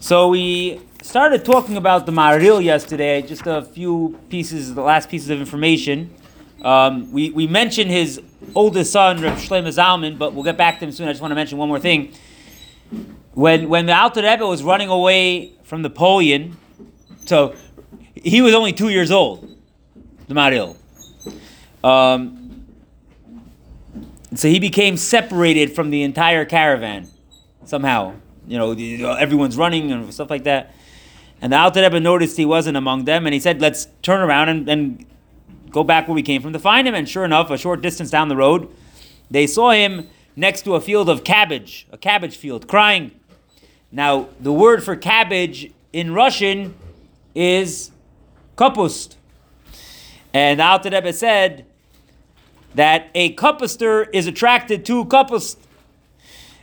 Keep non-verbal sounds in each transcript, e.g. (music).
So we started talking about the Maril yesterday. Just a few pieces, the last pieces of information. Um, we, we mentioned his oldest son, Reb Shlomo Zalman, but we'll get back to him soon. I just want to mention one more thing. When when the Alter Rebbe was running away from Napoleon, so he was only two years old, the Maril. Um, so he became separated from the entire caravan somehow. You know, uh, everyone's running and stuff like that. And the Alter Rebbe noticed he wasn't among them, and he said, "Let's turn around and, and go back where we came from to find him." And sure enough, a short distance down the road, they saw him next to a field of cabbage, a cabbage field, crying. Now, the word for cabbage in Russian is kapust. And the Alter Rebbe said that a kapuster is attracted to kapust.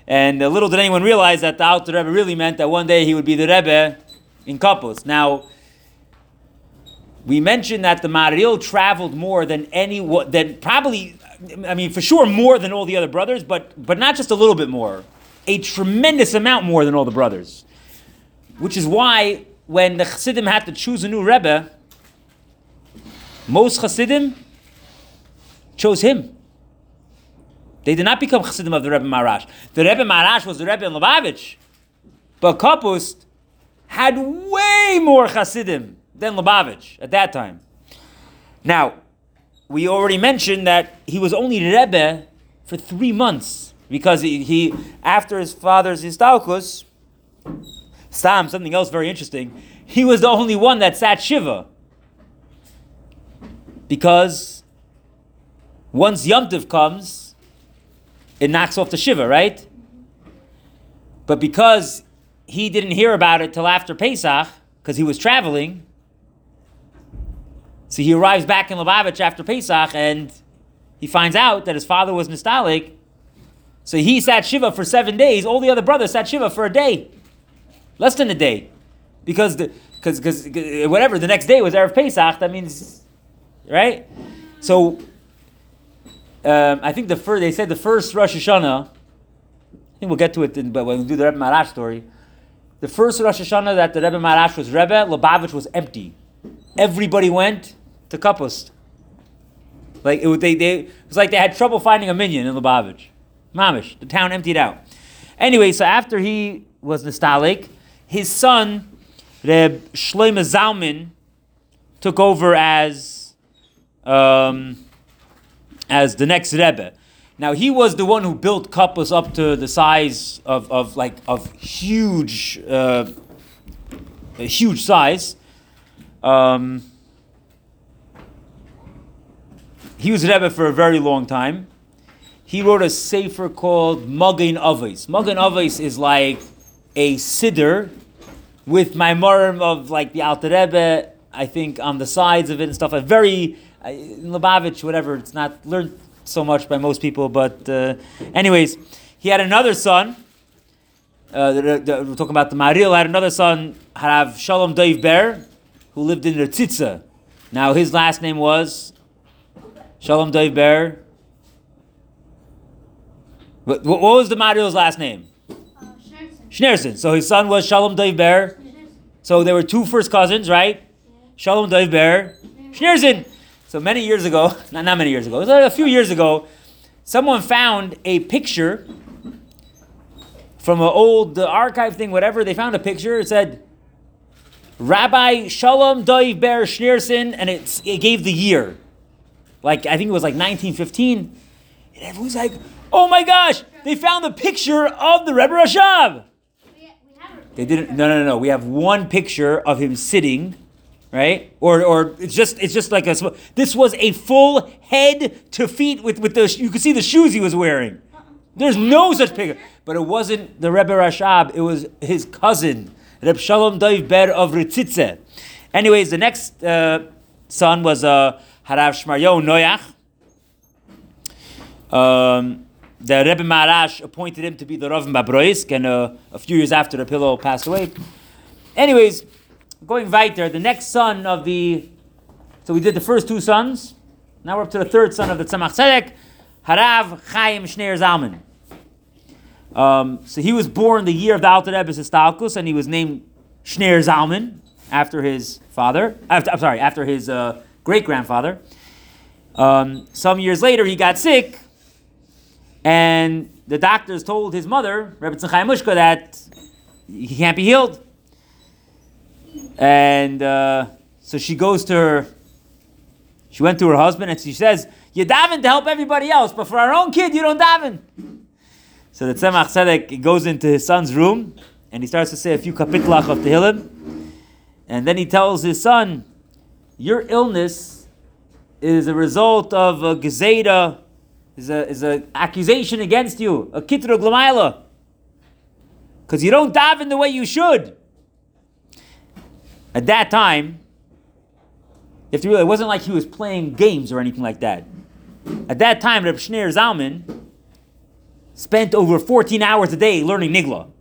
And uh, little did anyone realize that the Alter Rebbe really meant that one day he would be the Rebbe in Kapust. Now, we mentioned that the Maril traveled more than any, than probably, I mean, for sure more than all the other brothers, but, but not just a little bit more. A tremendous amount more than all the brothers. Which is why when the Chassidim had to choose a new Rebbe, most Chassidim chose him. They did not become Chassidim of the Rebbe Marash. The Rebbe Marash was the Rebbe in Lubavitch. But Kapust had way more Chassidim than Lubavitch at that time. Now, we already mentioned that he was only Rebbe for three months because he, he after his father's Histalkus, Sam, something else very interesting, he was the only one that sat Shiva. Because once Yom Tov comes, it knocks off the Shiva, right? But because he didn't hear about it till after Pesach, because he was traveling, so he arrives back in Lubavitch after Pesach and he finds out that his father was Nistalik. So he sat Shiva for seven days. All the other brothers sat Shiva for a day. Less than a day. Because the because because whatever, the next day was Erev Pesach, that means right? So um, I think the first they said the first Rosh Hashanah. I think we'll get to it, in, but when we do the Rebbe Marash story, the first Rosh Hashanah that the Rebbe Marash was Rebbe, Lubavitch was empty. Everybody went to Kapust. Like it, was- they, they, it was like they had trouble finding a minyan in Lubavitch. Mamish, the town emptied out. Anyway, so after he was Nistalik, his son, Reb Shlomo Zalman, took over as um, as the next Rebbe. Now he was the one who built Kapust up to the size of, of like of huge, uh, a huge size. Um, he was Rebbe for a very long time. He wrote a sefer called Magen Avos. Magen Avos is like a siddur with my Maimorim of like the Alter Rebbe, I think, on the sides of it and stuff. A very, uh, in Lubavitch, whatever, it's not learned so much by most people, but uh, anyways, he had another son. Uh, the, the, we're talking about the Maril, had another son, Harav Shalom Dov Ber, who lived in Retzitza. Now his last name was Shalom Dov Ber. What, what was the Maril's last name? Schneerson. So his son was Shalom Dov Ber. So there were two first cousins, right? Shalom Dov Ber, Schneerson. So many years ago, (laughs) not, not many years ago, it was a few years ago, someone found a picture from an old uh, archive thing, whatever. They found a picture. It said Rabbi Shalom Dov Ber Schneerson, and it's, it gave the year. Like, I think it was like 1915. And everyone's like, oh my gosh, they found the picture of the Rebbe Rashab. They didn't. No, no, no, no. We have one picture of him sitting, right? Or, or it's just, it's just like a. This was a full head to feet with with the. You could see the shoes he was wearing. There's no such picture. But it wasn't the Rebbe Rashab. It was his cousin, Reb Shalom Dov Ber of Ritzitze. Anyways, the next uh, son was uh, Harav Shmaryo Noyach. Um, the Rebbe Marash appointed him to be the Rav in Babroisk, and uh, a few years after the pillow passed away. Anyways, going weiter, the next son of the, so we did the first two sons. Now we're up to the third son of the Tzemach Tzedek, Harav Chaim Shneir Zalman. Um, so he was born the year of the Alter Rebbe's Histalkus, and he was named Shneir Zalman after his father. After, I'm sorry, after his uh, great grandfather. Um, some years later, he got sick, and the doctors told his mother, Rebbetzin Chaya Mushka, that he can't be healed. And uh, so she goes to her, she went to her husband and she says, You daven to help everybody else, but for our own kid, you don't daven. So the Tzemach Tzedek goes into his son's room and he starts to say a few kapitlach of Tehillim. And then he tells his son, Your illness is a result of a gezeda, is a is an accusation against you, a kitrug lamaila. Because you don't daven the way you should. At that time, you have to realize it wasn't like he was playing games or anything like that. At that time, Reb Shneir Zalman spent over 14 hours a day learning Nigla.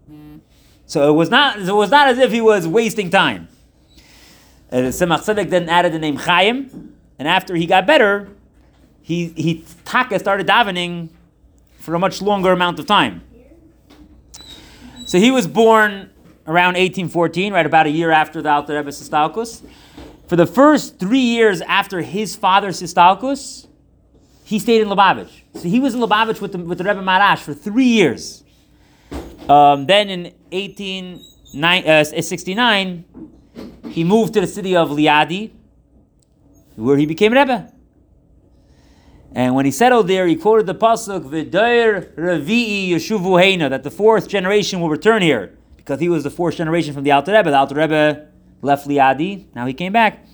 So it was not, it was not as if he was wasting time. Uh, Tzemach Tzedek then added the name Chaim, and after he got better, he, he taka started davening for a much longer amount of time. So he was born around 1814, right about a year after the Alter Rebbe's Histalkus. For the first three years after his father's Histalkus, he stayed in Lubavitch. So he was in Lubavitch with the, with the Rebbe Maharash for three years. Um, then in 1869, uh, he moved to the city of Liadi, where he became Rebbe. And when he settled there, he quoted the pasuk "V'dair Revi'i Yeshuvu Heina," that the fourth generation will return here, because he was the fourth generation from the Alter Rebbe. The Alter Rebbe left Liadi, now he came back.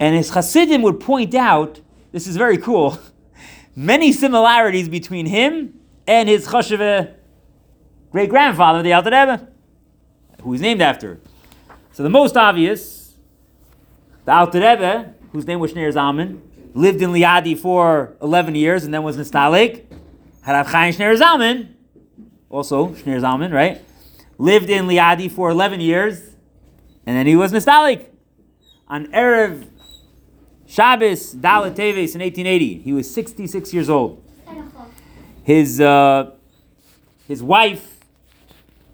And his Hasidim would point out, this is very cool, (laughs) many similarities between him and his Chasheve uh, great grandfather, the Alter Rebbe, who he's named after. So the most obvious, the Alter Rebbe, whose name was Shneir Zalman, lived in Liadi for 11 years and then was Nistalik. Harav Chaim Shneir Zalman, also Shneir Zalman, right? Lived in Liadi for 11 years and then he was Nistalik. On Erev Shabbos Dalet Teves in 1880, he was 66 years old. His, uh, his wife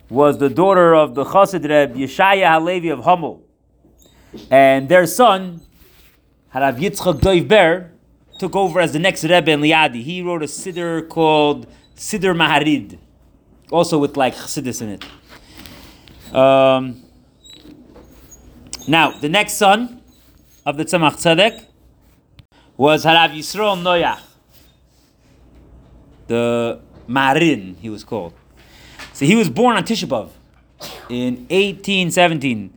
was the daughter of the Chassid Reb Yeshaya Halevi of Hummel. And their son, Harav Yitzchak Doiv Ber, took over as the next Rebbe in Liadi. He wrote a siddur called Siddur Maharid, also with like Chassidus in it. Um, now, the next son of the Tzemach Tzedek was Harav Yisrael Noyach, the Marin, he was called. So he was born on Tisha in 1817.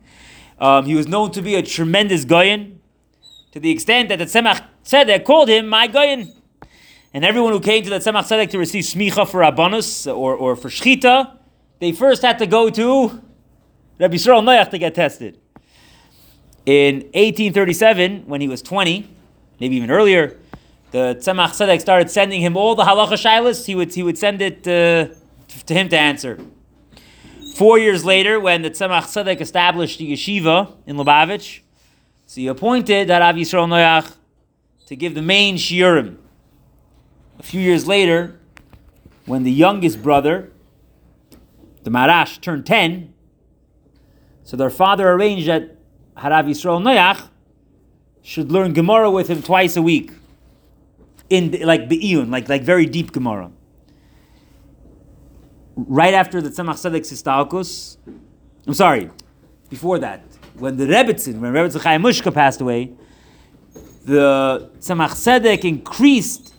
Um, he was known to be a tremendous Goyen, to the extent that the Tzemach Tzedek called him my Goyen. And everyone who came to the Tzemach Tzedek to receive smicha for Rabbanus or, or for Shchita, they first had to go to Rabbi Yisrael Noach to get tested. In 1837, when he was 20, maybe even earlier, the Tzemach Tzedek started sending him all the halacha shilas. He would, he would send it uh, to him to answer. Four years later, when the Tzemach Tzedek established the yeshiva in Lubavitch, so he appointed Rabbi Yisrael Noach to give the main shiurim. A few years later, when the youngest brother, the Marash, turned 10, so their father arranged that Harav Yisrael Noach should learn Gemara with him twice a week. In like Be'iyun, like, like very deep Gemara right after the Tzemach Tzedek's Histalkus, I'm sorry, before that, when the Rebbetzin, when Rebbetzin Chaim Mushka passed away, the Tzemach Tzedek increased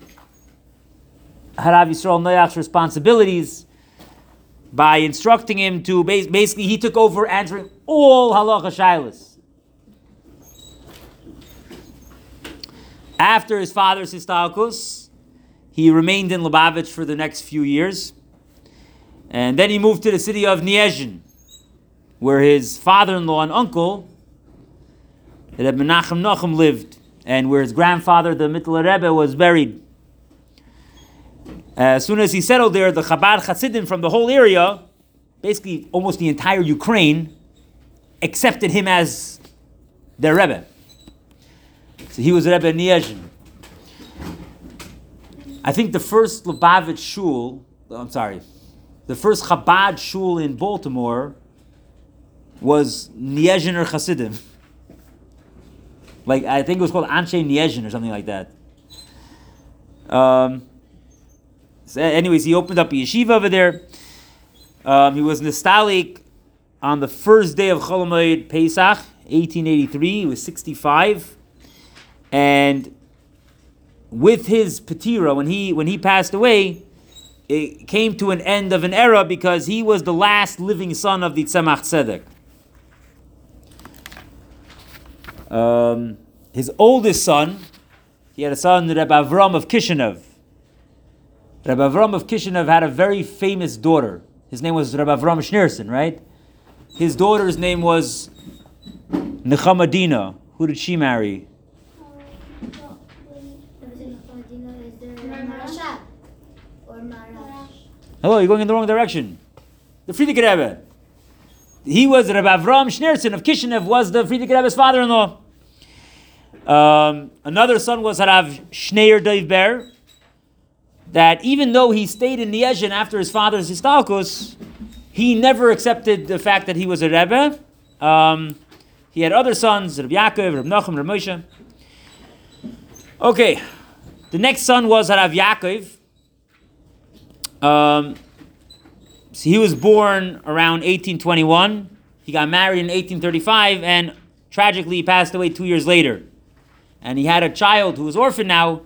Harav Yisrael Noach's responsibilities by instructing him to basically he took over answering all halacha shilas. After his father's histalkus, he remained in Lubavitch for the next few years. And then he moved to the city of Niezhin, where his father-in-law and uncle, Reb Menachem Nachum, lived, and where his grandfather, the Mittler Rebbe, was buried. Uh, as soon as he settled there, the Chabad Chassidim from the whole area, basically almost the entire Ukraine, accepted him as their Rebbe. So he was Rebbe Niezhin. I think the first Lubavitch shul, I'm sorry, the first Chabad shul in Baltimore was Niezhiner Chassidim. Like I think it was called Anshe Niezhin or something like that. Um, so anyways, he opened up a yeshiva over there. Um, he was Nistalik on the first day of Chol Pesach, 1883. He was 65, and with his patira, when he when he passed away, it came to an end of an era because he was the last living son of the Tzemach Tzedek. Um, his oldest son, he had a son, Reb Avram of Kishinev. Reb Avram of Kishinev had a very famous daughter. His name was Reb Avram Schneerson, right? His daughter's name was Nechamadina. Who did she marry? Hello, you're going in the wrong direction. The Frierdiker Rebbe. He was Reb Avram Schneerson of Kishinev, was the Frierdiker Rebbe's father-in-law. Um, another son was Harav Schneier Doivber, that even though he stayed in Niezhin after his father's histalkus, he never accepted the fact that he was a Rebbe. Um, he had other sons, Reb Yaakov, Reb Nachum, Reb Moshe. Okay, the next son was Harav Yaakov. Um, so he was born around 1821. He got married in 1835, and tragically he passed away two years later. And he had a child who was orphan now,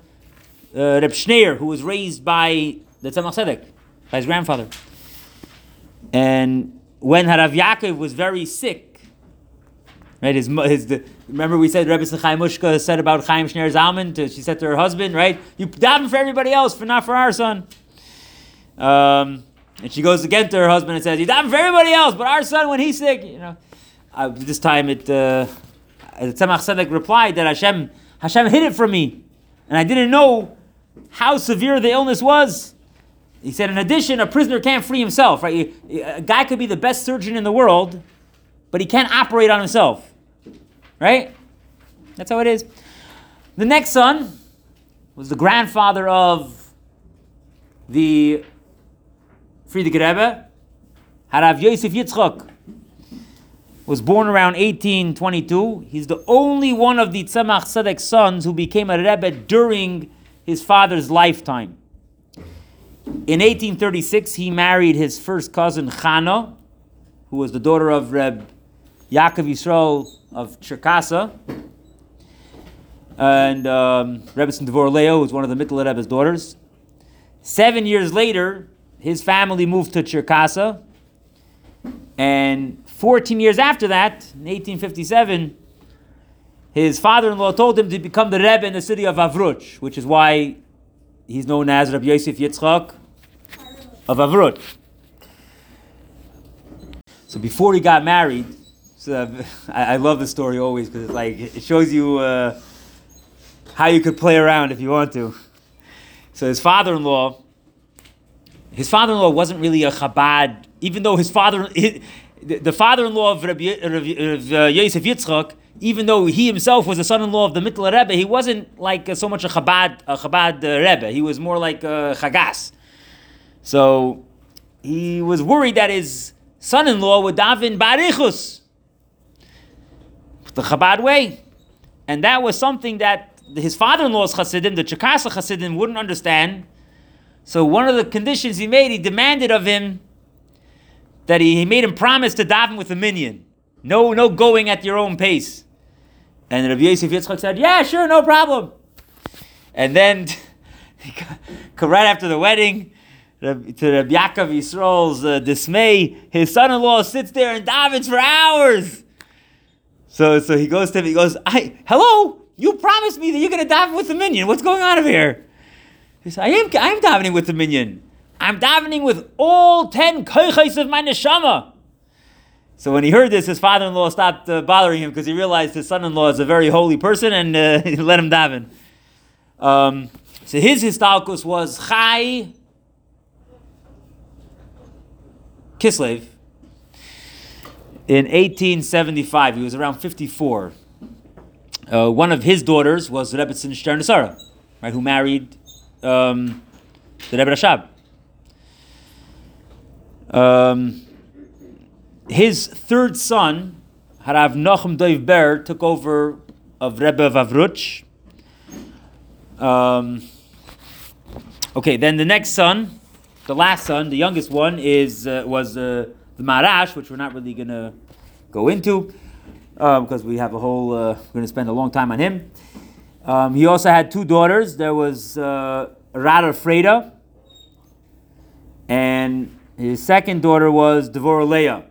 uh, Reb Schneier, who was raised by the Tzemach Tzedek, by his grandfather. And when Harav Yaakov was very sick, right? His, his the, remember we said Rebbe Chaim Mushka said about Chaim Schneier Zalman. To, she said to her husband, right? You daven for everybody else, but not for our son. Um, and she goes again to her husband and says, "You daven for everybody else, but our son when he's sick." You know, uh, this time it. Uh, Tzemach Tzedek replied that Hashem Hashem hid it from me, and I didn't know how severe the illness was. He said, in addition, a prisoner can't free himself, right? A guy could be the best surgeon in the world, but he can't operate on himself, right? That's how it is. The next son was the grandfather of the Frierdiker Rebbe, Harav Yosef Yitzchok was born around 1822. He's the only one of the Tzemach Tzedek's sons who became a Rebbe during his father's lifetime. In 1836, he married his first cousin Chana, who was the daughter of Reb Yaakov Yisrael of Cherkassa, and um, Rebbetzin Devorah Leah was one of the Mittler Rebbe's daughters. Seven years later, his family moved to Cherkassa, and 14 years after that, in 1857, his father-in-law told him to become the Rebbe in the city of Avruch, which is why he's known as Rabbi Yosef Yitzchak of Avruch. So before he got married, so (laughs) I, I love the story always because like it shows you uh, how you could play around if you want to. So his father-in-law, his father-in-law wasn't really a Chabad, even though his father, his, the, father-in-law of Rabbi, Rabbi, uh, Yosef Yitzchak, even though he himself was the son-in-law of the Mittler Rebbe, he wasn't like uh, so much a Chabad, a Chabad uh, Rebbe. He was more like a Chagas. So he was worried that his son-in-law would daven barichus, the Chabad way, and that was something that his father-in-law's Hasidim, the Cherkassa Hasidim, wouldn't understand. So one of the conditions he made, he demanded of him that he, he made him promise to daven with a minyan. No, no going at your own pace. And Rabbi Yosef Yitzchak said, yeah, sure, no problem. And then, (laughs) right after the wedding, to Rabbi Yaakov Yisrael's uh, dismay, his son-in-law sits there and davens for hours. So, so he goes to him, he goes, I, hello, you promised me that you're going to daven with the minyan. What's going on over here? He said, I am, I am davening with the minyan. I'm davening with all ten koiches of my neshama. So when he heard this, his father-in-law stopped uh, bothering him because he realized his son-in-law is a very holy person and uh, (laughs) he let him daven. Um, so his histalkus was Chai Kislev in 1875. He was around 54. Uh, one of his daughters was Rebbetzin Stern right, who married um, the Rebbe Rashab. Um, his third son, Harav Nachum Doiv Ber, took over of Rebbe Vavruch. Um, okay, then the next son, the last son, the youngest one, is uh, was uh, the Marash, which we're not really going to go into because um, we have a whole. Uh, we're going to spend a long time on him. Um, he also had two daughters. There was uh, Rada Freda, and his second daughter was Devorah Leah.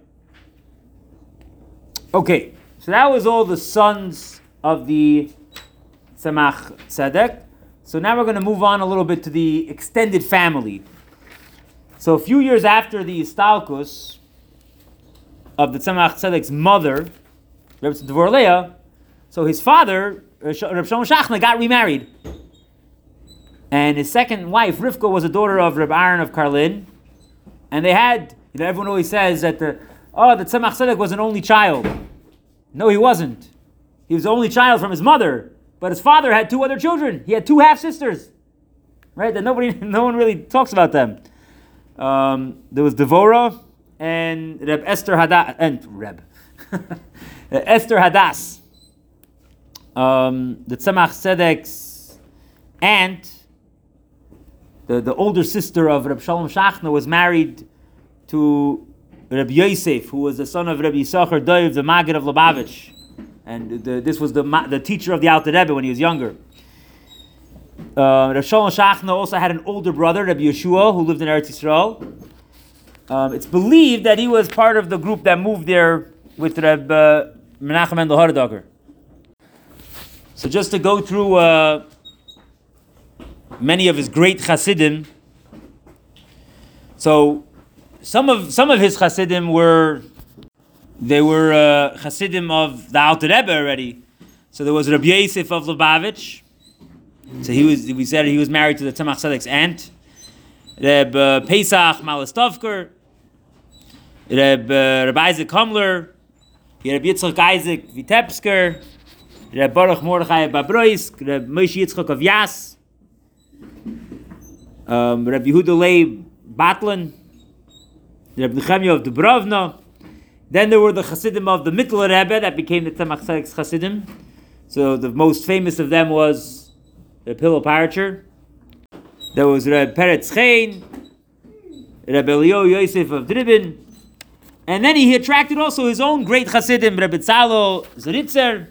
Okay, so that was all the sons of the Tzemach Tzedek. So now we're going to move on a little bit to the extended family. So a few years after the Histalkus of the Tzemach Tzedek's mother, Reb Devorah Leah, so his father, uh, Reb Shlomo Shachna, got remarried. And his second wife, Rivka, was a daughter of Reb Aaron of Karlin. And they had, you know, everyone always says that the, oh, the Tzemach Tzedek was an only child. No, he wasn't. He was the only child from his mother, but his father had two other children. He had two half sisters, right? That nobody, (laughs) no one really talks about them. Um, there was Devorah and Reb Esther Hadas and Reb (laughs) Esther. Um, the Tzemach Tzedek's aunt the, the older sister of Reb Shalom Shachna was married to Reb Yosef, who was the son of Reb Yisachar Doiv, the Maggid of Lubavitch. And the, this was the, the teacher of the Alter Rebbe when he was younger. Uh, Reb Shalom Shachna also had an older brother, Reb Yeshua, who lived in Eretz Yisrael. Um, it's believed that he was part of the group that moved there with Reb uh, Menachem Mendel Horodoker. So just to go through uh, many of his great Hasidim. So some of some of his Hasidim were they were uh, Hasidim of the Alter Rebbe already. So there was Rabbi Yosef of Lubavitch. So he was we said he was married to the Tzemach Tzedek's aunt. Reb uh, Pesach Malestovker. Reb, uh, Reb Isaac Humler. Reb Yitzchak Isaac Vitebsker. Reb Baruch Mordechai Babroisk. Reb Moshe Yitzchak of Yas um, Rabbi Yehuda Leib Batlin, Rabbi Nechemia of Dubrovna. Then there were the Hasidim of the Mittler Rebbe that became the Tzemach Tzedek's Hasidim. So the most famous of them was the Hillel Paritcher. There was Reb Peretz Chain, Reb Elio Yosef of Dribin. And then he attracted also his own great Hasidim, Reb Tzalo Zeritzer,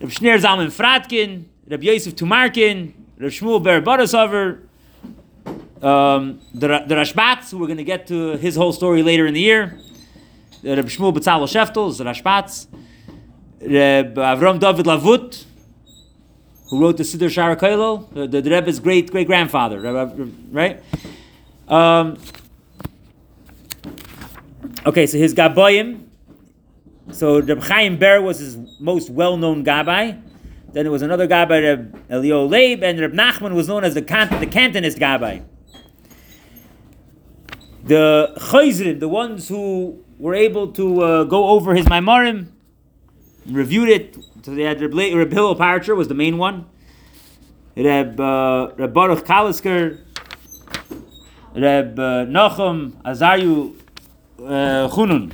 Reb Shner Zalman Fratkin, Reb Yosef Tumarkin, Reb Shmuel Ber Barasover, um, the, the who we're going to get to his whole story later in the year. The Reb Shmuel Betzalel Sheftel is the Rashbatz. Reb Avram David Lavut, who wrote the Siddur Shara Kailo, the, the, the Rebbe's great great grandfather, right? Um, okay, so his Gabayim. So Reb Chaim Ber was his most well known Gabbai. Then there was another Gabbai, Reb Elio Leib, and Reb Nachman was known as the, the Cantonist Gabbai the chayzrim, the ones who were able to uh, go over his Maimarim, reviewed it. So they had Reb, Reb Hillel Paritcher was the main one. Reb, uh, Reb Baruch Kalisker, Reb uh, Nachum Azaryu uh, Chunun.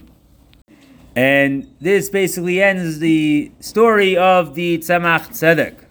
And this basically ends the story of the Tzemach Tzedek.